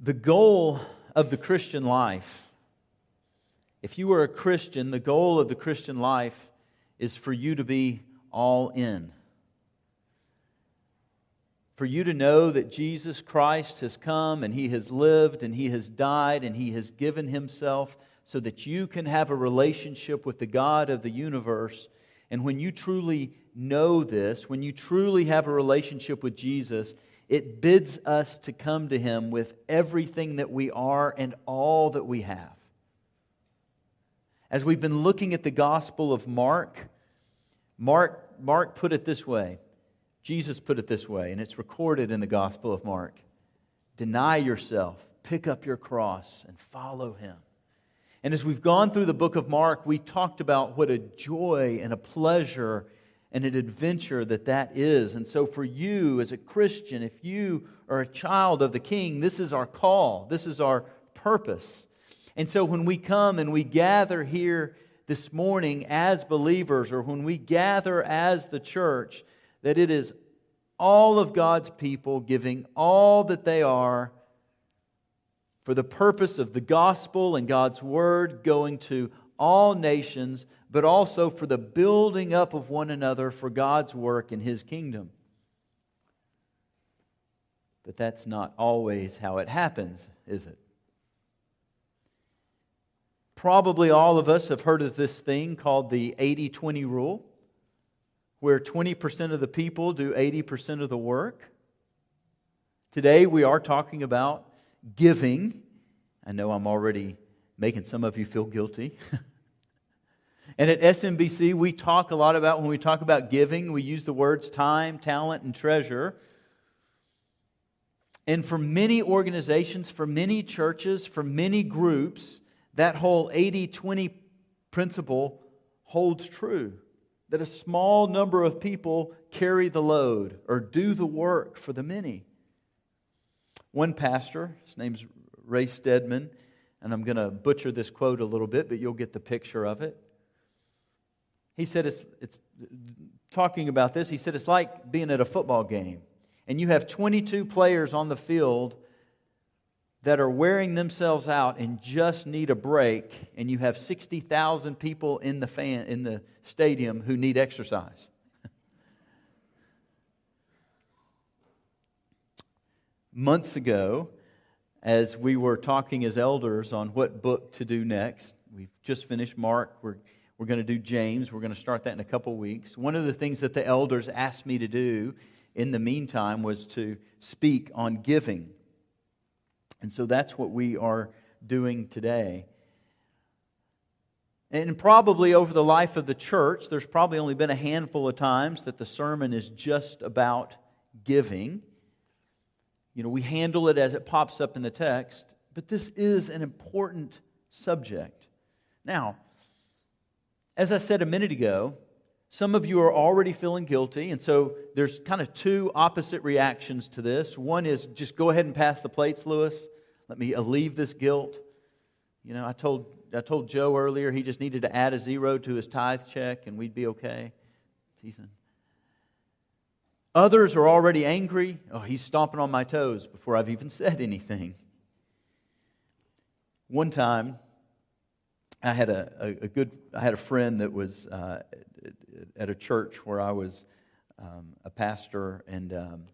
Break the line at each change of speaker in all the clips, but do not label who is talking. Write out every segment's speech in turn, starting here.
The goal of the Christian life, if you are a Christian, the goal of the Christian life is for you to be all in. For you to know that Jesus Christ has come and he has lived and he has died and he has given himself so that you can have a relationship with the God of the universe. And when you truly know this, when you truly have a relationship with Jesus, it bids us to come to Him with everything that we are and all that we have. As we've been looking at the Gospel of Mark, Mark, Mark put it this way. Jesus put it this way, and it's recorded in the Gospel of Mark Deny yourself, pick up your cross, and follow Him. And as we've gone through the book of Mark, we talked about what a joy and a pleasure and an adventure that that is. And so, for you as a Christian, if you are a child of the King, this is our call, this is our purpose. And so, when we come and we gather here this morning as believers, or when we gather as the church, that it is all of God's people giving all that they are for the purpose of the gospel and God's word going to all nations but also for the building up of one another for God's work in His kingdom. But that's not always how it happens, is it? Probably all of us have heard of this thing called the 80 20 rule, where 20% of the people do 80% of the work. Today we are talking about giving. I know I'm already making some of you feel guilty. And at SMBC, we talk a lot about, when we talk about giving, we use the words time, talent, and treasure. And for many organizations, for many churches, for many groups, that whole 80 20 principle holds true. That a small number of people carry the load or do the work for the many. One pastor, his name's Ray Stedman, and I'm going to butcher this quote a little bit, but you'll get the picture of it. He said it's, it's talking about this. He said it's like being at a football game, and you have 22 players on the field that are wearing themselves out and just need a break, and you have 60,000 people in the, fan, in the stadium who need exercise. Months ago, as we were talking as elders on what book to do next, we've just finished Mark. We're we're going to do James. We're going to start that in a couple weeks. One of the things that the elders asked me to do in the meantime was to speak on giving. And so that's what we are doing today. And probably over the life of the church, there's probably only been a handful of times that the sermon is just about giving. You know, we handle it as it pops up in the text, but this is an important subject. Now, as I said a minute ago, some of you are already feeling guilty, and so there's kind of two opposite reactions to this. One is just go ahead and pass the plates, Lewis. Let me alleviate this guilt. You know, I told, I told Joe earlier he just needed to add a zero to his tithe check and we'd be okay. Teasing. Others are already angry. Oh, he's stomping on my toes before I've even said anything. One time, I had a, a, a, good, I had a friend that was uh, at a church where I was um, a pastor, and um,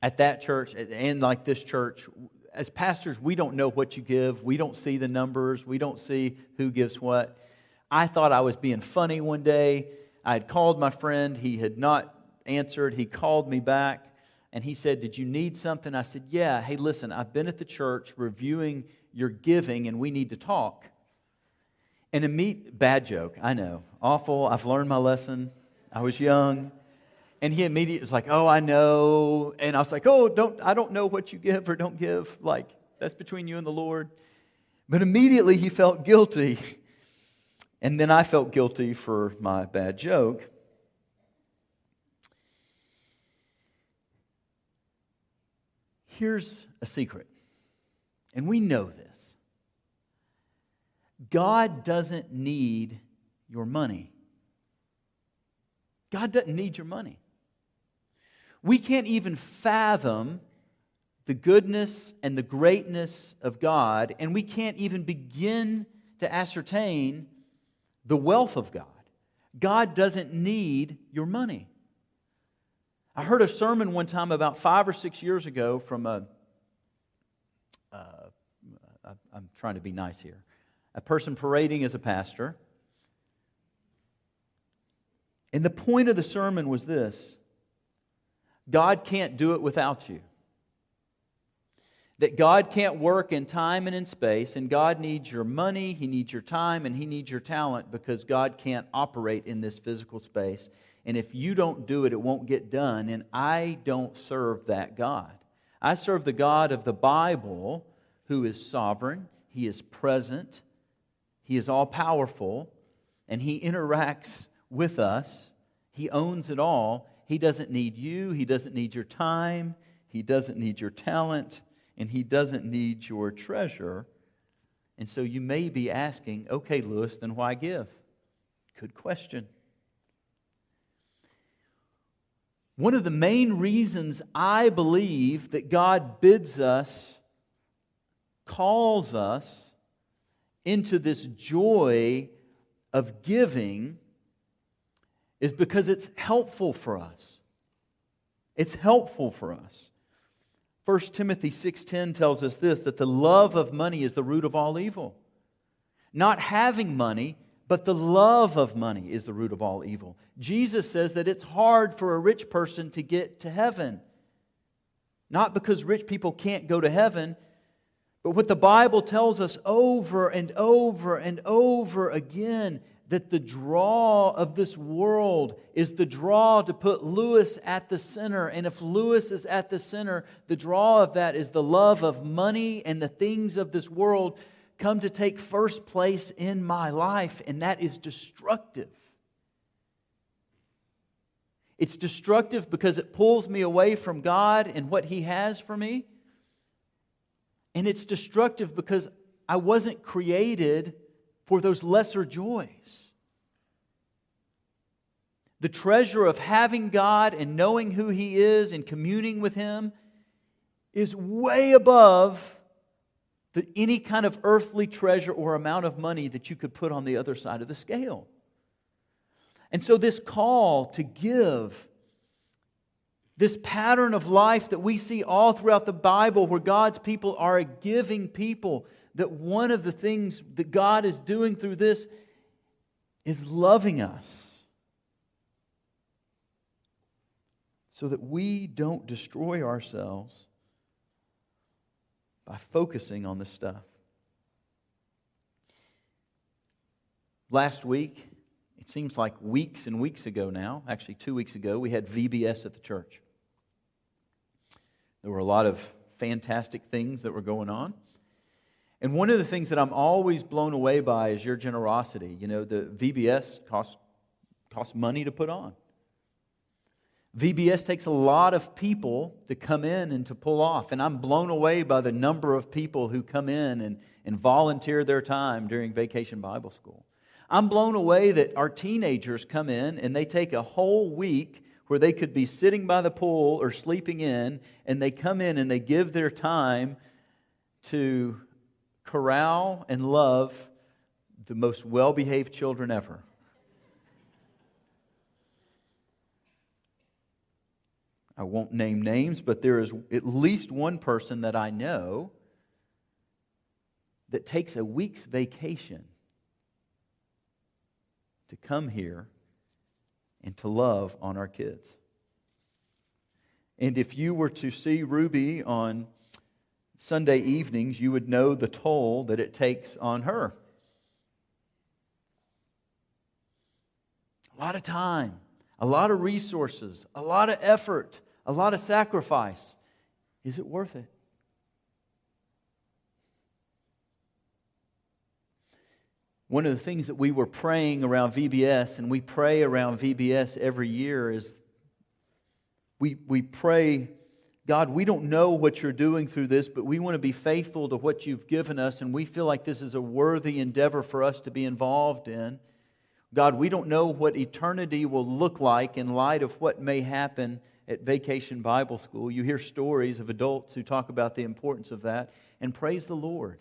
at that church, and like this church, as pastors, we don't know what you give. We don't see the numbers. We don't see who gives what. I thought I was being funny one day. I had called my friend. He had not answered. He called me back, and he said, Did you need something? I said, Yeah. Hey, listen, I've been at the church reviewing your giving, and we need to talk. And a meet bad joke, I know. Awful. I've learned my lesson. I was young. And he immediately was like, Oh, I know. And I was like, Oh, don't I don't know what you give or don't give. Like, that's between you and the Lord. But immediately he felt guilty. And then I felt guilty for my bad joke. Here's a secret. And we know this. God doesn't need your money. God doesn't need your money. We can't even fathom the goodness and the greatness of God, and we can't even begin to ascertain the wealth of God. God doesn't need your money. I heard a sermon one time about five or six years ago from a, uh, I'm trying to be nice here, a person parading as a pastor. And the point of the sermon was this God can't do it without you. That God can't work in time and in space, and God needs your money, He needs your time, and He needs your talent because God can't operate in this physical space. And if you don't do it, it won't get done. And I don't serve that God. I serve the God of the Bible who is sovereign, He is present, He is all powerful, and He interacts with us. He owns it all. He doesn't need you, He doesn't need your time, He doesn't need your talent, and He doesn't need your treasure. And so you may be asking, okay, Lewis, then why give? Good question. One of the main reasons I believe that God bids us, calls us into this joy of giving is because it's helpful for us. It's helpful for us. 1 Timothy 6:10 tells us this that the love of money is the root of all evil. Not having money, but the love of money is the root of all evil. Jesus says that it's hard for a rich person to get to heaven. Not because rich people can't go to heaven, but what the Bible tells us over and over and over again that the draw of this world is the draw to put Lewis at the center. And if Lewis is at the center, the draw of that is the love of money and the things of this world come to take first place in my life, and that is destructive. It's destructive because it pulls me away from God and what He has for me. And it's destructive because I wasn't created for those lesser joys. The treasure of having God and knowing who He is and communing with Him is way above the, any kind of earthly treasure or amount of money that you could put on the other side of the scale. And so, this call to give, this pattern of life that we see all throughout the Bible, where God's people are a giving people, that one of the things that God is doing through this is loving us so that we don't destroy ourselves by focusing on this stuff. Last week, it seems like weeks and weeks ago now, actually, two weeks ago, we had VBS at the church. There were a lot of fantastic things that were going on. And one of the things that I'm always blown away by is your generosity. You know, the VBS costs, costs money to put on. VBS takes a lot of people to come in and to pull off. And I'm blown away by the number of people who come in and, and volunteer their time during Vacation Bible School. I'm blown away that our teenagers come in and they take a whole week where they could be sitting by the pool or sleeping in, and they come in and they give their time to corral and love the most well behaved children ever. I won't name names, but there is at least one person that I know that takes a week's vacation to come here and to love on our kids. And if you were to see Ruby on Sunday evenings, you would know the toll that it takes on her. A lot of time, a lot of resources, a lot of effort, a lot of sacrifice. Is it worth it? One of the things that we were praying around VBS, and we pray around VBS every year, is we, we pray God, we don't know what you're doing through this, but we want to be faithful to what you've given us, and we feel like this is a worthy endeavor for us to be involved in. God, we don't know what eternity will look like in light of what may happen at Vacation Bible School. You hear stories of adults who talk about the importance of that. And praise the Lord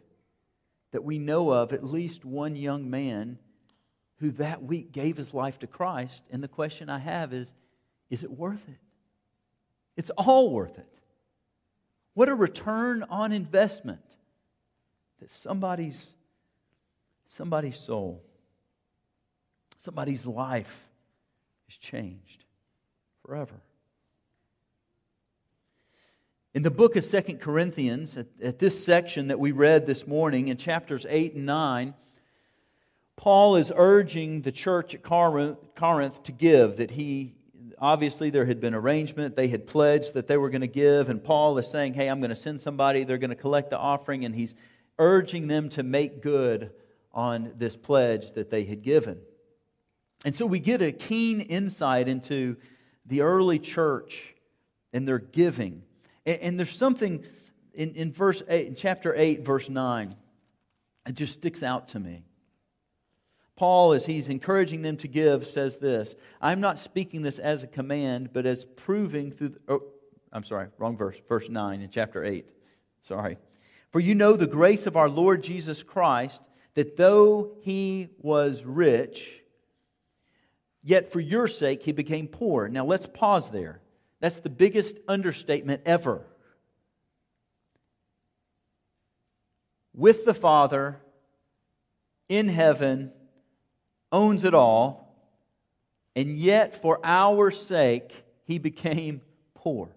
that we know of at least one young man who that week gave his life to Christ. And the question I have is is it worth it? It's all worth it. What a return on investment that somebody's somebody's soul, somebody's life is changed forever. In the book of Second Corinthians, at, at, this section that we read this morning in chapters 8 and 9, Paul is urging the church at Corinth, Corinth to give, that he, obviously, there had been arrangement. They had pledged that they were going to give, and Paul is saying, Hey, I'm going to send somebody, they're going to collect the offering, and he's urging them to make good on this pledge that they had given. And so we get a keen insight into the early church and their giving. And, and there's something in, in verse 8, in chapter 8, verse 9, it just sticks out to me. Paul, as he's encouraging them to give, says this I'm not speaking this as a command, but as proving through. The, oh, I'm sorry, wrong verse, verse 9 in chapter 8. Sorry. For you know the grace of our Lord Jesus Christ, that though he was rich, yet for your sake he became poor. Now let's pause there. That's the biggest understatement ever. With the Father in heaven, owns it all, and yet for our sake he became poor.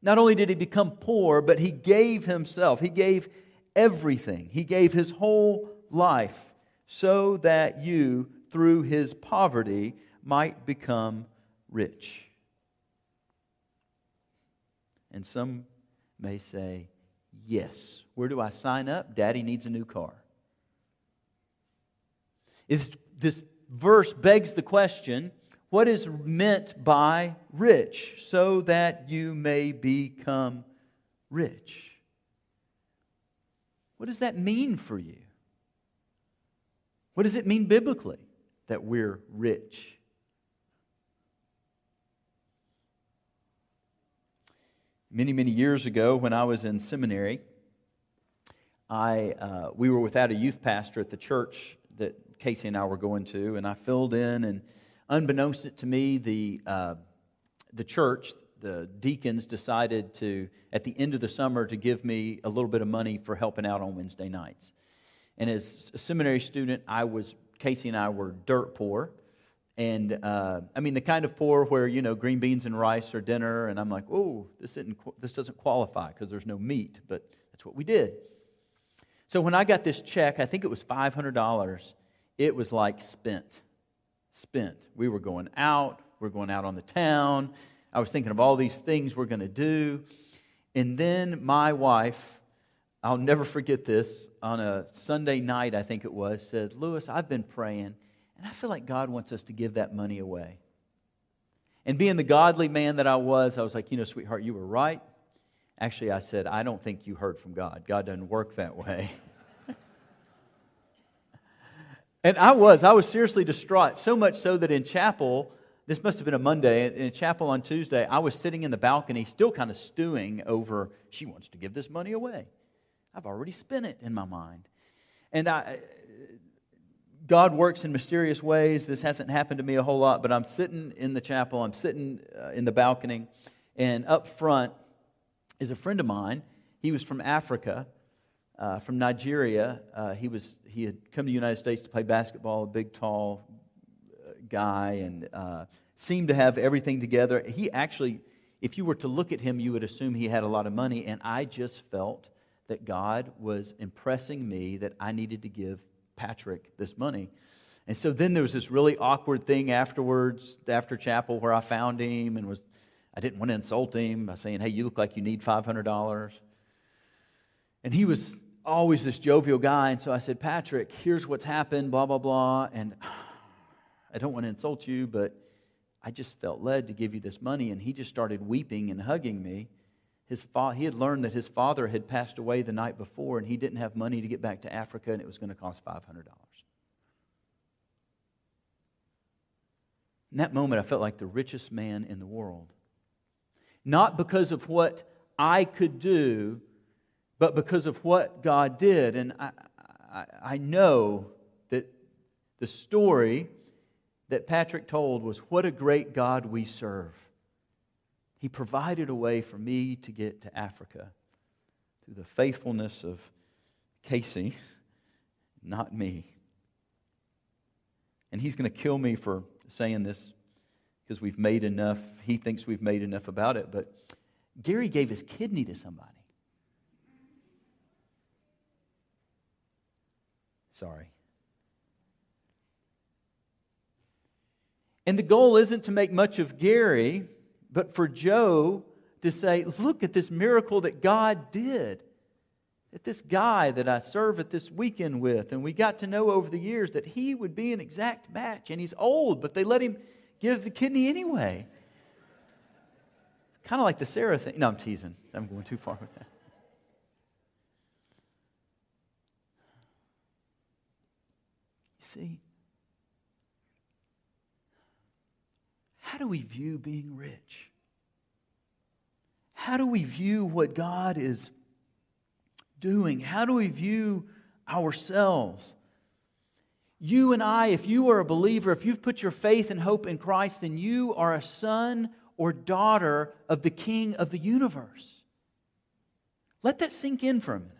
Not only did he become poor, but he gave himself. He gave everything. He gave his whole life so that you, through his poverty, might become rich. And some may say, Yes. Where do I sign up? Daddy needs a new car. Is this verse begs the question what is meant by rich? So that you may become rich. What does that mean for you? What does it mean biblically that we're rich? Many, many years ago, when I was in seminary, I, uh, we were without a youth pastor at the church that Casey and I were going to, and I filled in, and unbeknownst to me, the, uh, the church, the deacons decided to, at the end of the summer, to give me a little bit of money for helping out on Wednesday nights. And as a seminary student, I was, Casey and I were dirt poor. And uh, I mean, the kind of poor where, you know, green beans and rice are dinner. And I'm like, oh, this, isn't, this doesn't qualify because there's no meat. But that's what we did. So when I got this check, I think it was $500, it was like spent. Spent. We were going out, we are going out on the town. I was thinking of all these things we're going to do. And then my wife, I'll never forget this, on a Sunday night, I think it was, said, Lewis, I've been praying, and I feel like God wants us to give that money away. And being the godly man that I was, I was like, you know, sweetheart, you were right. Actually, I said, I don't think you heard from God. God doesn't work that way. and I was, I was seriously distraught, so much so that in chapel, this must have been a Monday, in chapel on Tuesday, I was sitting in the balcony, still kind of stewing over, she wants to give this money away. I've already spent it in my mind. And I, God works in mysterious ways. This hasn't happened to me a whole lot, but I'm sitting in the chapel, I'm sitting uh, in the balcony, and up front, is a friend of mine. He was from Africa, uh, from Nigeria. Uh, he, was, he had come to the United States to play basketball, a big, tall uh, guy, and uh, seemed to have everything together. He actually, if you were to look at him, you would assume he had a lot of money, and I just felt that God was impressing me that I needed to give Patrick this money. And so then there was this really awkward thing afterwards, after chapel, where I found him and was I didn't want to insult him by saying, hey, you look like you need $500. And he was always this jovial guy. And so I said, Patrick, here's what's happened, blah, blah, blah. And I don't want to insult you, but I just felt led to give you this money. And he just started weeping and hugging me. His fa- he had learned that his father had passed away the night before, and he didn't have money to get back to Africa, and it was going to cost $500. In that moment, I felt like the richest man in the world. not because of what I could do, but because of what God did. And I, I, I know that the story that Patrick told was what a great God we serve. He provided a way for me to get to Africa through the faithfulness of Casey, not me. And he's going to kill me for saying this because we've made enough. He thinks we've made enough about it, but Gary gave his kidney to somebody. Sorry. And the goal isn't to make much of Gary, but for Joe to say, look at this miracle that God did. That this guy that I serve at this weekend with, and we got to know over the years that he would be an exact match. And he's old, but they let him give the kidney anyway. Kind of like the Sarah thing. No, I'm teasing. I'm going too far with that. You see, how do we view being rich? How do we view what God is doing? How do we view ourselves? You and I, if you are a believer, if you've put your faith and hope in Christ, then you are a son or daughter of the King of the universe. Let that sink in for a minute.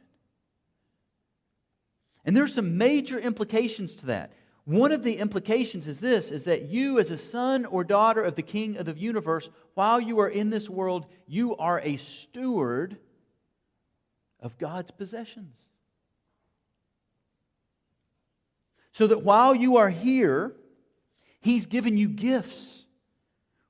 And there's some major implications to that. One of the implications is this is that you as a son or daughter of the king of the universe while you are in this world you are a steward of God's possessions. So that while you are here he's given you gifts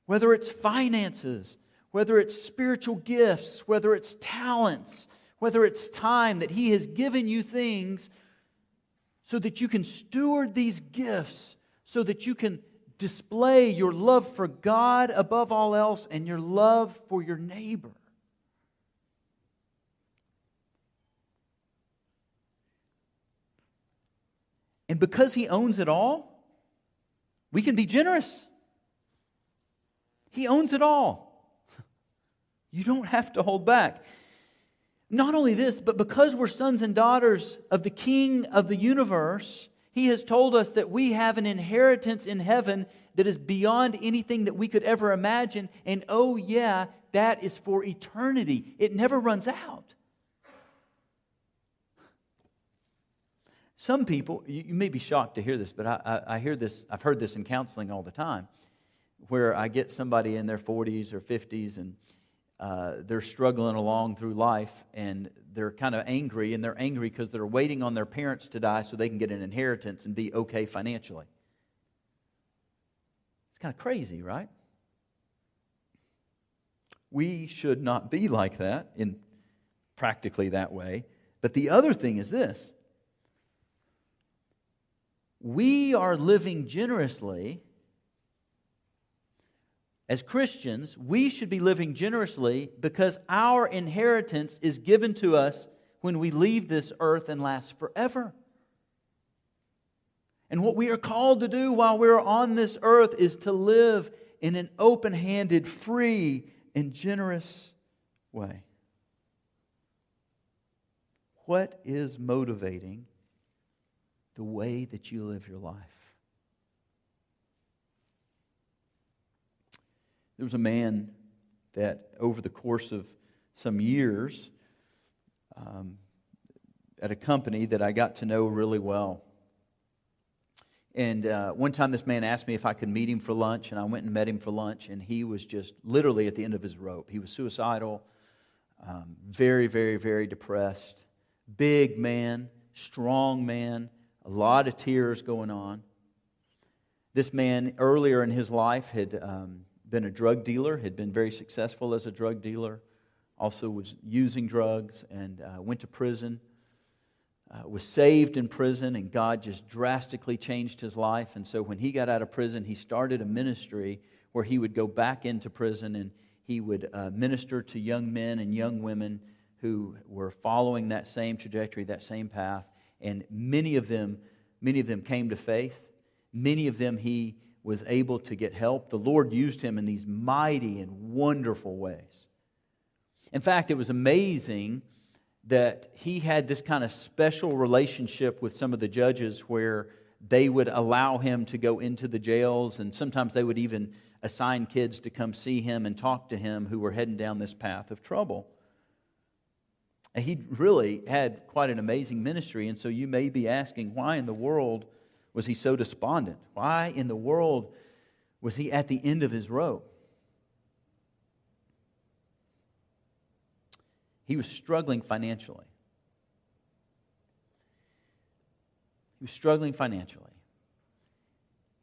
whether it's finances, whether it's spiritual gifts, whether it's talents, whether it's time, that He has given you things so that you can steward these gifts, so that you can display your love for God above all else and your love for your neighbor. And because He owns it all, we can be generous. He owns it all. You don't have to hold back. Not only this, but because we're sons and daughters of the King of the universe, He has told us that we have an inheritance in heaven that is beyond anything that we could ever imagine. And oh, yeah, that is for eternity. It never runs out. Some people, you, may be shocked to hear this, but I, I, I hear this, I've heard this in counseling all the time where I get somebody in their 40s or 50s and uh, they're struggling along through life and they're kind of angry, and they're angry because they're waiting on their parents to die so they can get an inheritance and be okay financially. It's kind of crazy, right? We should not be like that in practically that way. But the other thing is this we are living generously as Christians, we should be living generously because our inheritance is given to us when we leave this earth and lasts forever. And what we are called to do while we're on this earth is to live in an open handed, free, and generous way. What is motivating the way that you live your life? There was a man that, over the course of some years, um, at a company that I got to know really well. And uh, one time, this man asked me if I could meet him for lunch, and I went and met him for lunch, and he was just literally at the end of his rope. He was suicidal, um, very, very, very depressed. Big man, strong man, a lot of tears going on. This man, earlier in his life, had um, been a drug dealer, had been very successful as a drug dealer, also was using drugs and uh, went to prison. Uh, was saved in prison, and God just drastically changed his life. And so when he got out of prison, he started a ministry where he would go back into prison and he would uh, minister to young men and young women who were following that same trajectory, that same path. And many of them, many of them came to faith. Many of them he was able to get help. The Lord used him in these mighty and wonderful ways. In fact, it was amazing that he had this kind of special relationship with some of the judges where they would allow him to go into the jails, and sometimes they would even assign kids to come see him and talk to him who were heading down this path of trouble. He really had quite an amazing ministry, and so you may be asking, why in the world was he so despondent? Why in the world was he at the end of his rope? He was struggling financially. He was struggling financially.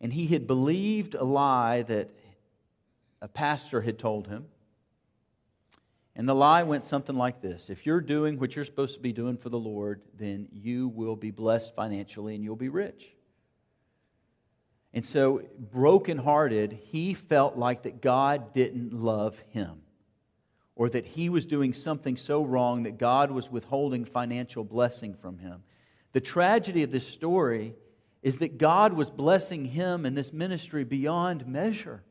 And he had believed a lie that a pastor had told him. And the lie went something like this If you're doing what you're supposed to be doing for the Lord, then you will be blessed financially and you'll be rich. And so, brokenhearted, he felt like that God didn't love him or that he was doing something so wrong that God was withholding financial blessing from him. The tragedy of this story is that God was blessing him and this ministry beyond measure.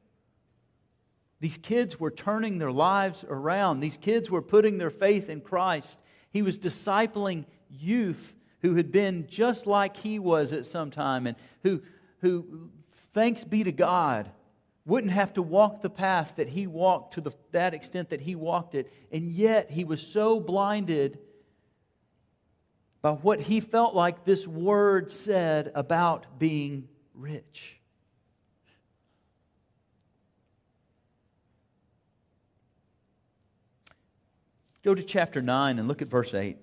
These kids were turning their lives around. These kids were putting their faith in Christ. He was discipling youth who had been just like he was at some time and who, who thanks be to God, wouldn't have to walk the path that he walked to the, that extent that he walked it. And yet he was so blinded by what he felt like this word said about being rich. Go to chapter 9 and look at verse 8.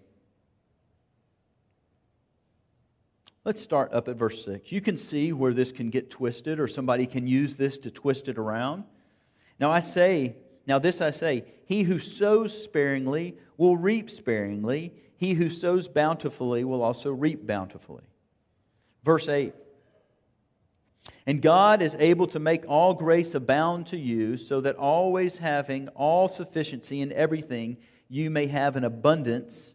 Let's start up at verse 6. You can see where this can get twisted, or somebody can use this to twist it around. Now I say, now this I say, he who sows sparingly will reap sparingly, he who sows bountifully will also reap bountifully. Verse 8. And God is able to make all grace abound to you, so that always having all sufficiency in everything, you may have an abundance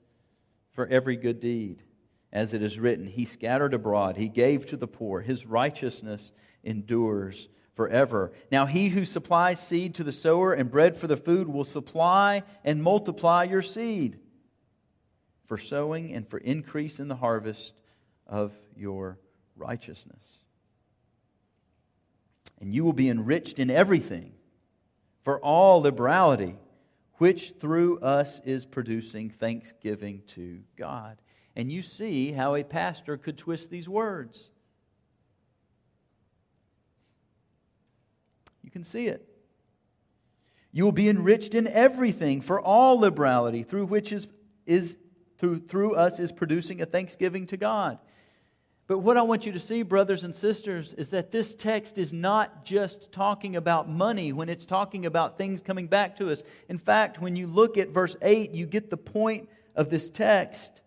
for every good deed as it is written, He scattered abroad, He gave to the poor, His righteousness endures forever. Now, He who supplies seed to the sower and bread for the food will supply and multiply your seed for sowing and for increase in the harvest of your righteousness. And you will be enriched in everything for all liberality, which through us is producing thanksgiving to God and you see how a pastor could twist these words. You can see it. You will be enriched in everything for all liberality, through which is, is through, through us is producing a thanksgiving to God. But what I want you to see, brothers and sisters, is that this text is not just talking about money when it's talking about things coming back to us. In fact, when you look at verse 8, you get the point of this text.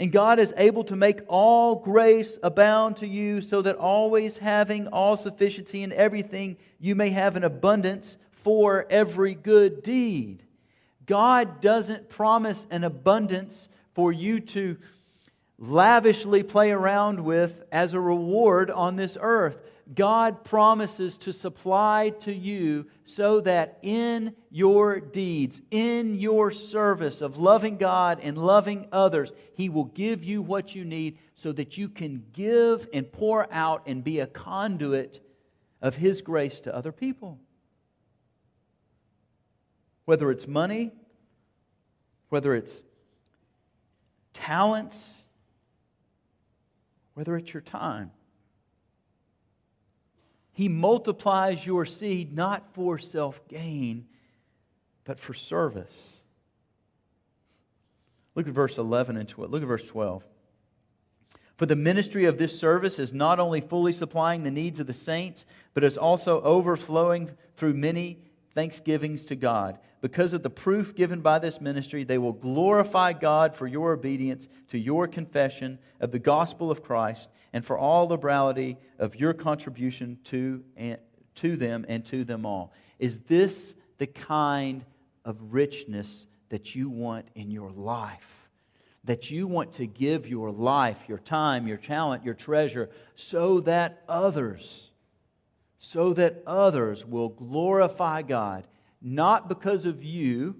And God is able to make all grace abound to you, so that always having all sufficiency in everything, you may have an abundance for every good deed. God doesn't promise an abundance for you to lavishly play around with as a reward on this earth. God promises to supply to you so that in your deeds, in your service of loving God and loving others, He will give you what you need so that you can give and pour out and be a conduit of His grace to other people. Whether it's money, whether it's talents, whether it's your time. He multiplies your seed not for self gain, but for service. Look at verse 11 and 12. Look at verse 12. For the ministry of this service is not only fully supplying the needs of the saints, but is also overflowing through many thanksgivings to God. Because of the proof given by this ministry, they will glorify God for your obedience to your confession of the gospel of Christ and for all liberality of your contribution to, and, to them and to them all. Is this the kind of richness that you want in your life? That you want to give your life, your time, your talent, your treasure, so that others, so that others will glorify God not because of you,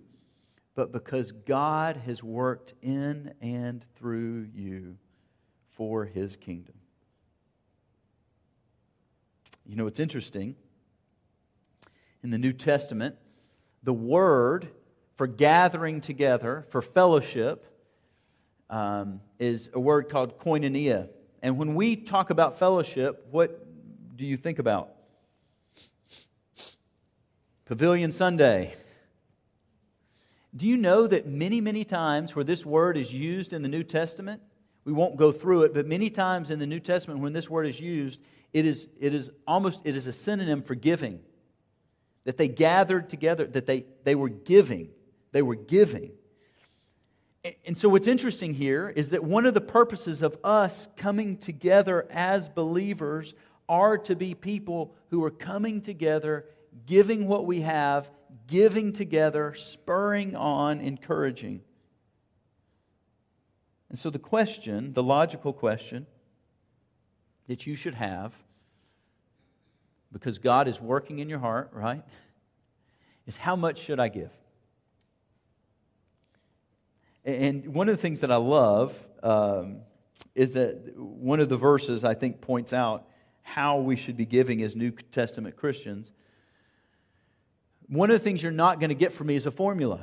but because God has worked in and through you for his kingdom. You know, it's interesting. In the New Testament, the word for gathering together, for fellowship, um, is a word called koinonia. And when we talk about fellowship, what do you think about? Pavilion Sunday. Do you know that many, many times where this word is used in the New Testament, we won't go through it, but many times in the New Testament when this word is used, it is, it is almost it is a synonym for giving. That they gathered together, that they, they were giving. They were giving. And so, what's interesting here is that one of the purposes of us coming together as believers are to be people who are coming together, giving what we have, giving together, spurring on, encouraging. And so, the question, the logical question that you should have, because God is working in your heart, right, is how much should I give? And one of the things that I love um, is that one of the verses I think points out how we should be giving as New Testament Christians. One of the things you're not going to get from me is a formula.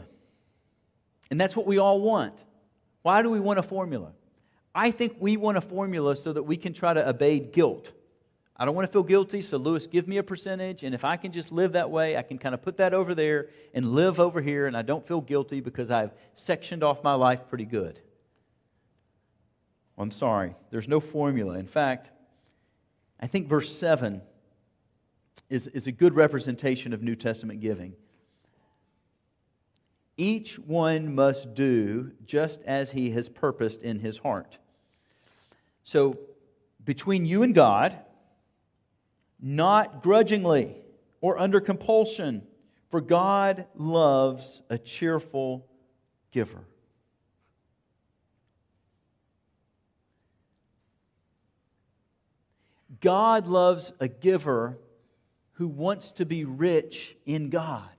And that's what we all want. Why do we want a formula? I think we want a formula so that we can try to evade guilt. I don't want to feel guilty, so Lewis, give me a percentage, and if I can just live that way, I can kind of put that over there and live over here, and I don't feel guilty because I've sectioned off my life pretty good. I'm sorry, there's no formula. In fact, I think verse 7 is, is a good representation of New Testament giving. Each one must do just as he has purposed in his heart. So, between you and God, not grudgingly or under compulsion, for God loves a cheerful giver. God loves a giver who wants to be rich in God,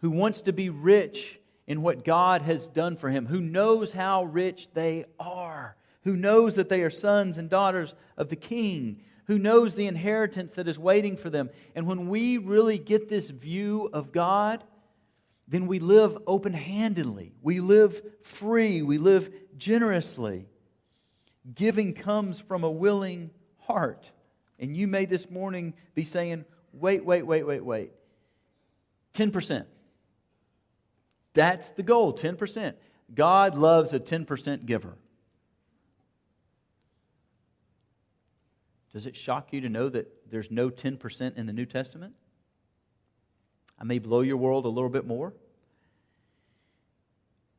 who wants to be rich in what God has done for him, who knows how rich they are, who knows that they are sons and daughters of the King, who knows the inheritance that is waiting for them. And when we really get this view of God, then we live open handedly. We live free. We live generously. Giving comes from a willing heart. And you may this morning be saying, wait, wait, wait, wait, wait. 10%. That's the goal 10%. God loves a 10% giver. Does it shock you to know that there's no 10% in the New Testament? I may blow your world a little bit more.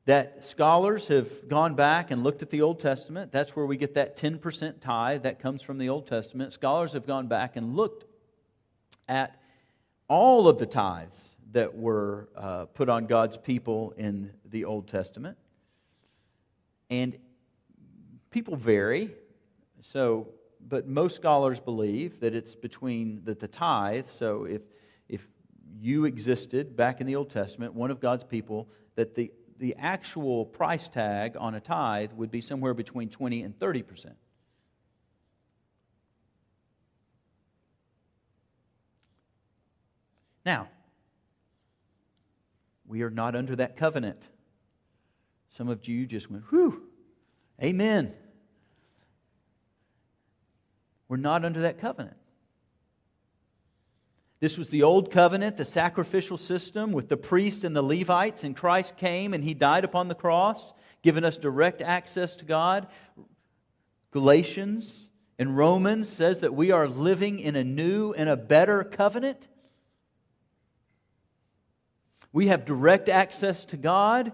That scholars have gone back and looked at the Old Testament. That's where we get that 10% tithe that comes from the Old Testament. Scholars have gone back and looked at all of the tithes that were uh, put on God's people in the Old Testament. And people vary. So but most scholars believe that it's between the, the tithe. So if, if you existed back in the Old Testament, one of God's people, that the, the actual price tag on a tithe would be somewhere between 20 and 30 percent. Now, we are not under that covenant. Some of you just went, whew, amen. We're not under that covenant. This was the old covenant, the sacrificial system with the priests and the Levites, and Christ came and he died upon the cross, giving us direct access to God. Galatians and Romans says that we are living in a new and a better covenant. We have direct access to God.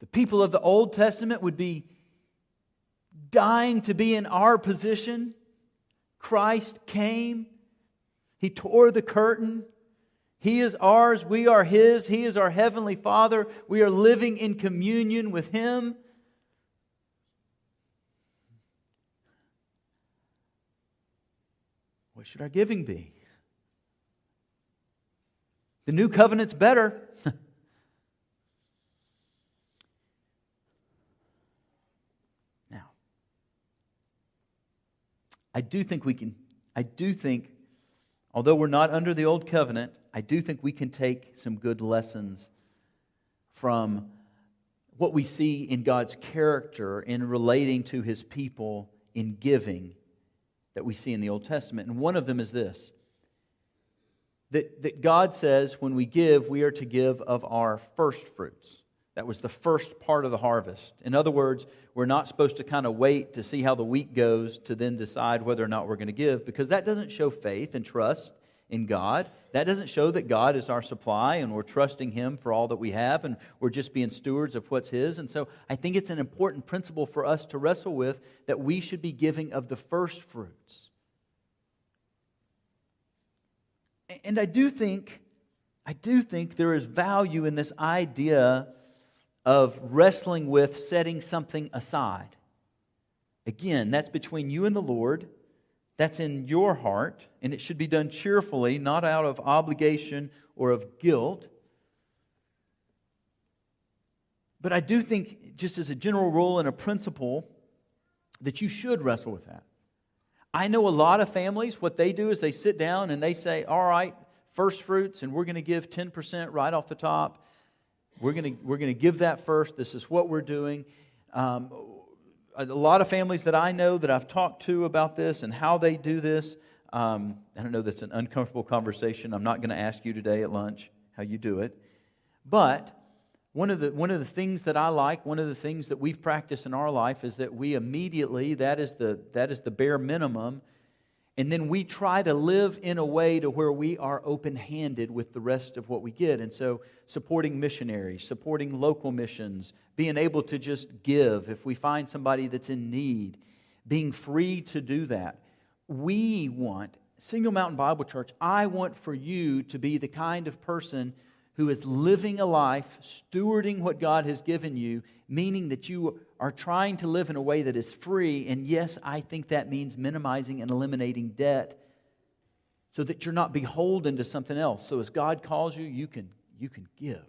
The people of the Old Testament would be dying to be in our position. Christ came. He tore the curtain. He is ours. We are His. He is our Heavenly Father. We are living in communion with Him. What should our giving be? The new covenant's better. now, I do think we can, I do think, although we're not under the old covenant, I do think we can take some good lessons from what we see in God's character in relating to his people in giving that we see in the Old Testament. And one of them is this that, that God says when we give, we are to give of our first fruits. That was the first part of the harvest. In other words, we're not supposed to kind of wait to see how the week goes to then decide whether or not we're going to give because that doesn't show faith and trust in God. That doesn't show that God is our supply and we're trusting Him for all that we have and we're just being stewards of what's His. And so I think it's an important principle for us to wrestle with that we should be giving of the first fruits. And I do think, I do think there is value in this idea of wrestling with setting something aside. Again, that's between you and the Lord. That's in your heart, and it should be done cheerfully, not out of obligation or of guilt. But I do think, just as a general rule and a principle, that you should wrestle with that. I know a lot of families, what they do is they sit down and they say, All right, first fruits, and we're going to give 10% right off the top. We're going to, we're going to give that first. This is what we're doing. Um, a lot of families that I know that I've talked to about this and how they do this. Um, I don't know that's an uncomfortable conversation. I'm not going to ask you today at lunch how you do it. But one of, the, one of the things that I like, one of the things that we've practiced in our life is that we immediately, that is the, that is the bare minimum, and then we try to live in a way to where we are open handed with the rest of what we get. And so, supporting missionaries, supporting local missions, being able to just give if we find somebody that's in need, being free to do that. We want, Signal Mountain Bible Church, I want for you to be the kind of person who is living a life, stewarding what God has given you, meaning that you are trying to live in a way that is free. And yes, I think that means minimizing and eliminating debt so that you're not beholden to something else. So as God calls you, you can, you can give.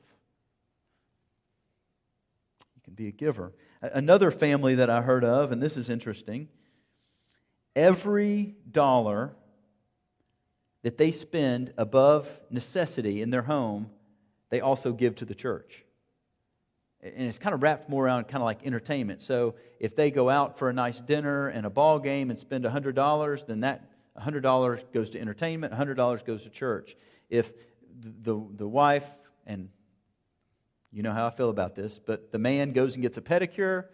You can be a giver. Another family that I heard of, and this is interesting every dollar that they spend above necessity in their home they also give to the church. And it's kind of wrapped more around kind of like entertainment. So if they go out for a nice dinner and a ball game and spend $100, then that $100 goes to entertainment, $100 goes to church. If the, the wife, and you know how I feel about this, but the man goes and gets a pedicure,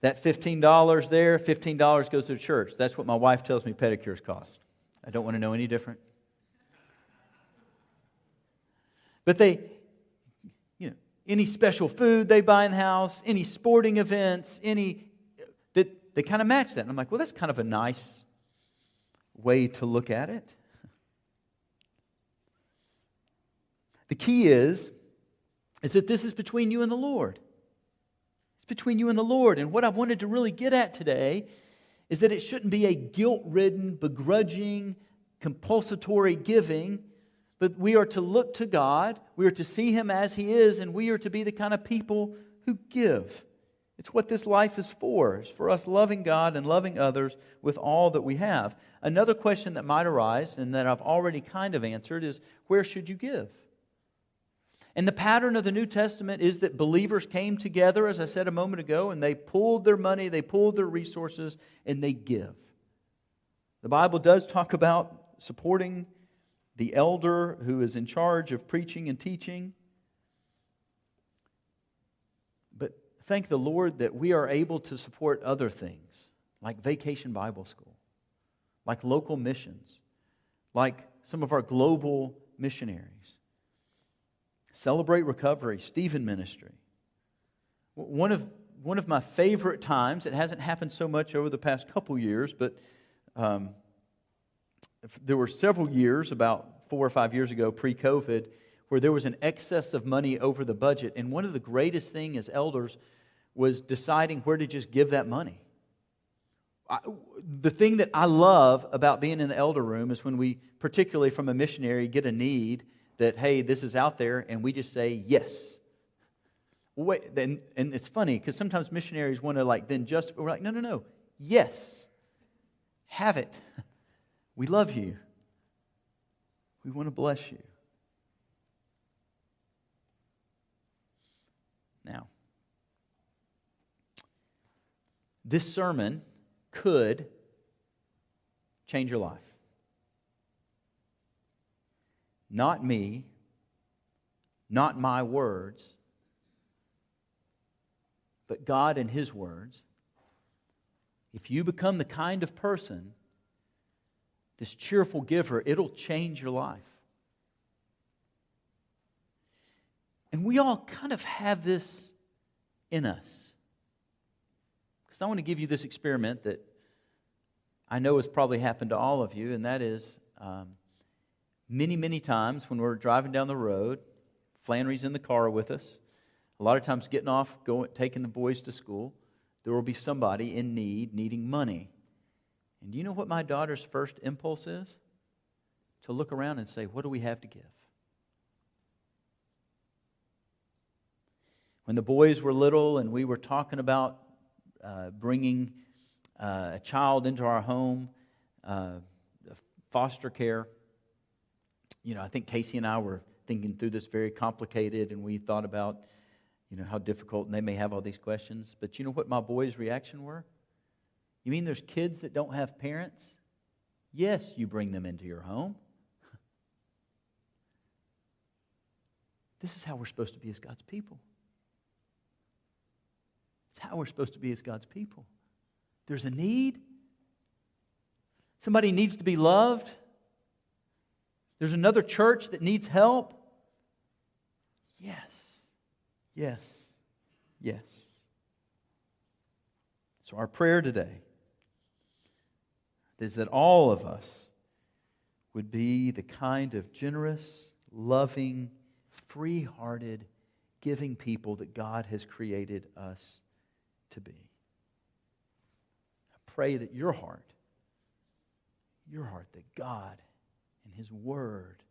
that $15 there, $15 goes to the church. That's what my wife tells me pedicures cost. I don't want to know any different. But they, you know, any special food they buy in the house, any sporting events, any, that they kind of match that. And I'm like, well, that's kind of a nice way to look at it. The key is, is that this is between you and the Lord. It's between you and the Lord. And what I wanted to really get at today is that it shouldn't be a guilt ridden, begrudging, compulsory giving but we are to look to God, we are to see Him as He is, and we are to be the kind of people who give. It's what this life is for, it's for us loving God and loving others with all that we have. Another question that might arise, and that I've already kind of answered, is where should you give? And the pattern of the New Testament is that believers came together, as I said a moment ago, and they pulled their money, they pulled their resources, and they give. The Bible does talk about supporting the elder who is in charge of preaching and teaching. But thank the Lord that we are able to support other things like Vacation Bible School, like local missions, like some of our global missionaries. Celebrate Recovery, Stephen Ministry. One of, one of my favorite times, it hasn't happened so much over the past couple years, but um, there were several years, about four or five years ago, pre COVID, where there was an excess of money over the budget. And one of the greatest things as elders was deciding where to just give that money. I, the thing that I love about being in the elder room is when we, particularly from a missionary, get a need that, hey, this is out there, and we just say yes. Wait, and it's funny because sometimes missionaries want to like then just, we're like, no, no, no, yes, have it. We love you. We want to bless you. Now, this sermon could change your life. Not me, not my words, but God and His words. If you become the kind of person, this cheerful giver, it'll change your life. And we all kind of have this in us. Because I want to give you this experiment that I know has probably happened to all of you, and that is um, many, many times when we're driving down the road, Flannery's in the car with us. A lot of times, getting off, going, taking the boys to school, there will be somebody in need, needing money. And do you know what my daughter's first impulse is? To look around and say, What do we have to give? When the boys were little and we were talking about uh, bringing uh, a child into our home, uh, foster care, you know, I think Casey and I were thinking through this very complicated, and we thought about, you know, how difficult, and they may have all these questions. But you know what my boys' reaction were? You mean there's kids that don't have parents? Yes, you bring them into your home. This is how we're supposed to be as God's people. It's how we're supposed to be as God's people. There's a need. Somebody needs to be loved. There's another church that needs help. Yes, yes, yes. So, our prayer today is that all of us would be the kind of generous, loving, free hearted, giving people that God has created us to be. I pray that your heart, your heart, that God and His Word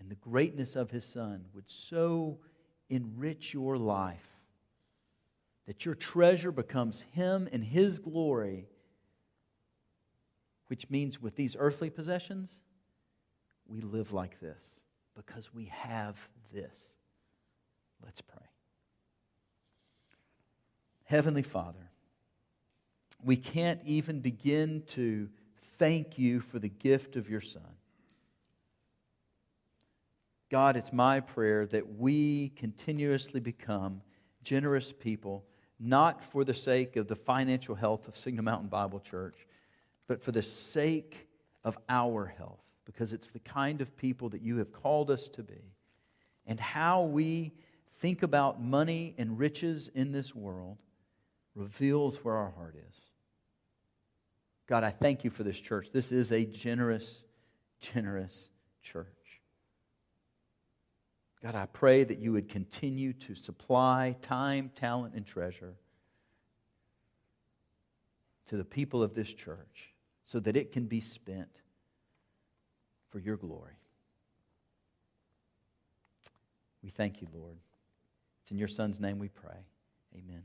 and the greatness of His Son would so enrich your life that your treasure becomes Him and His glory which means with these earthly possessions, we live like this because we have this. Let's pray. Heavenly Father, we can't even begin to thank you for the gift of your Son. God, it's my prayer that we continuously become generous people, not for the sake of the financial health of Signal Mountain Bible Church but for the sake of our health, because it's the kind of people that you have called us to be. And how we think about money and riches in this world reveals where our heart is. God, I thank you for this church. This is a generous, generous church. God, I pray that you would continue to supply time, talent, and treasure to the people of this church so that it can be spent for your glory. We thank you, Lord. It's in your Son's name we pray. Amen.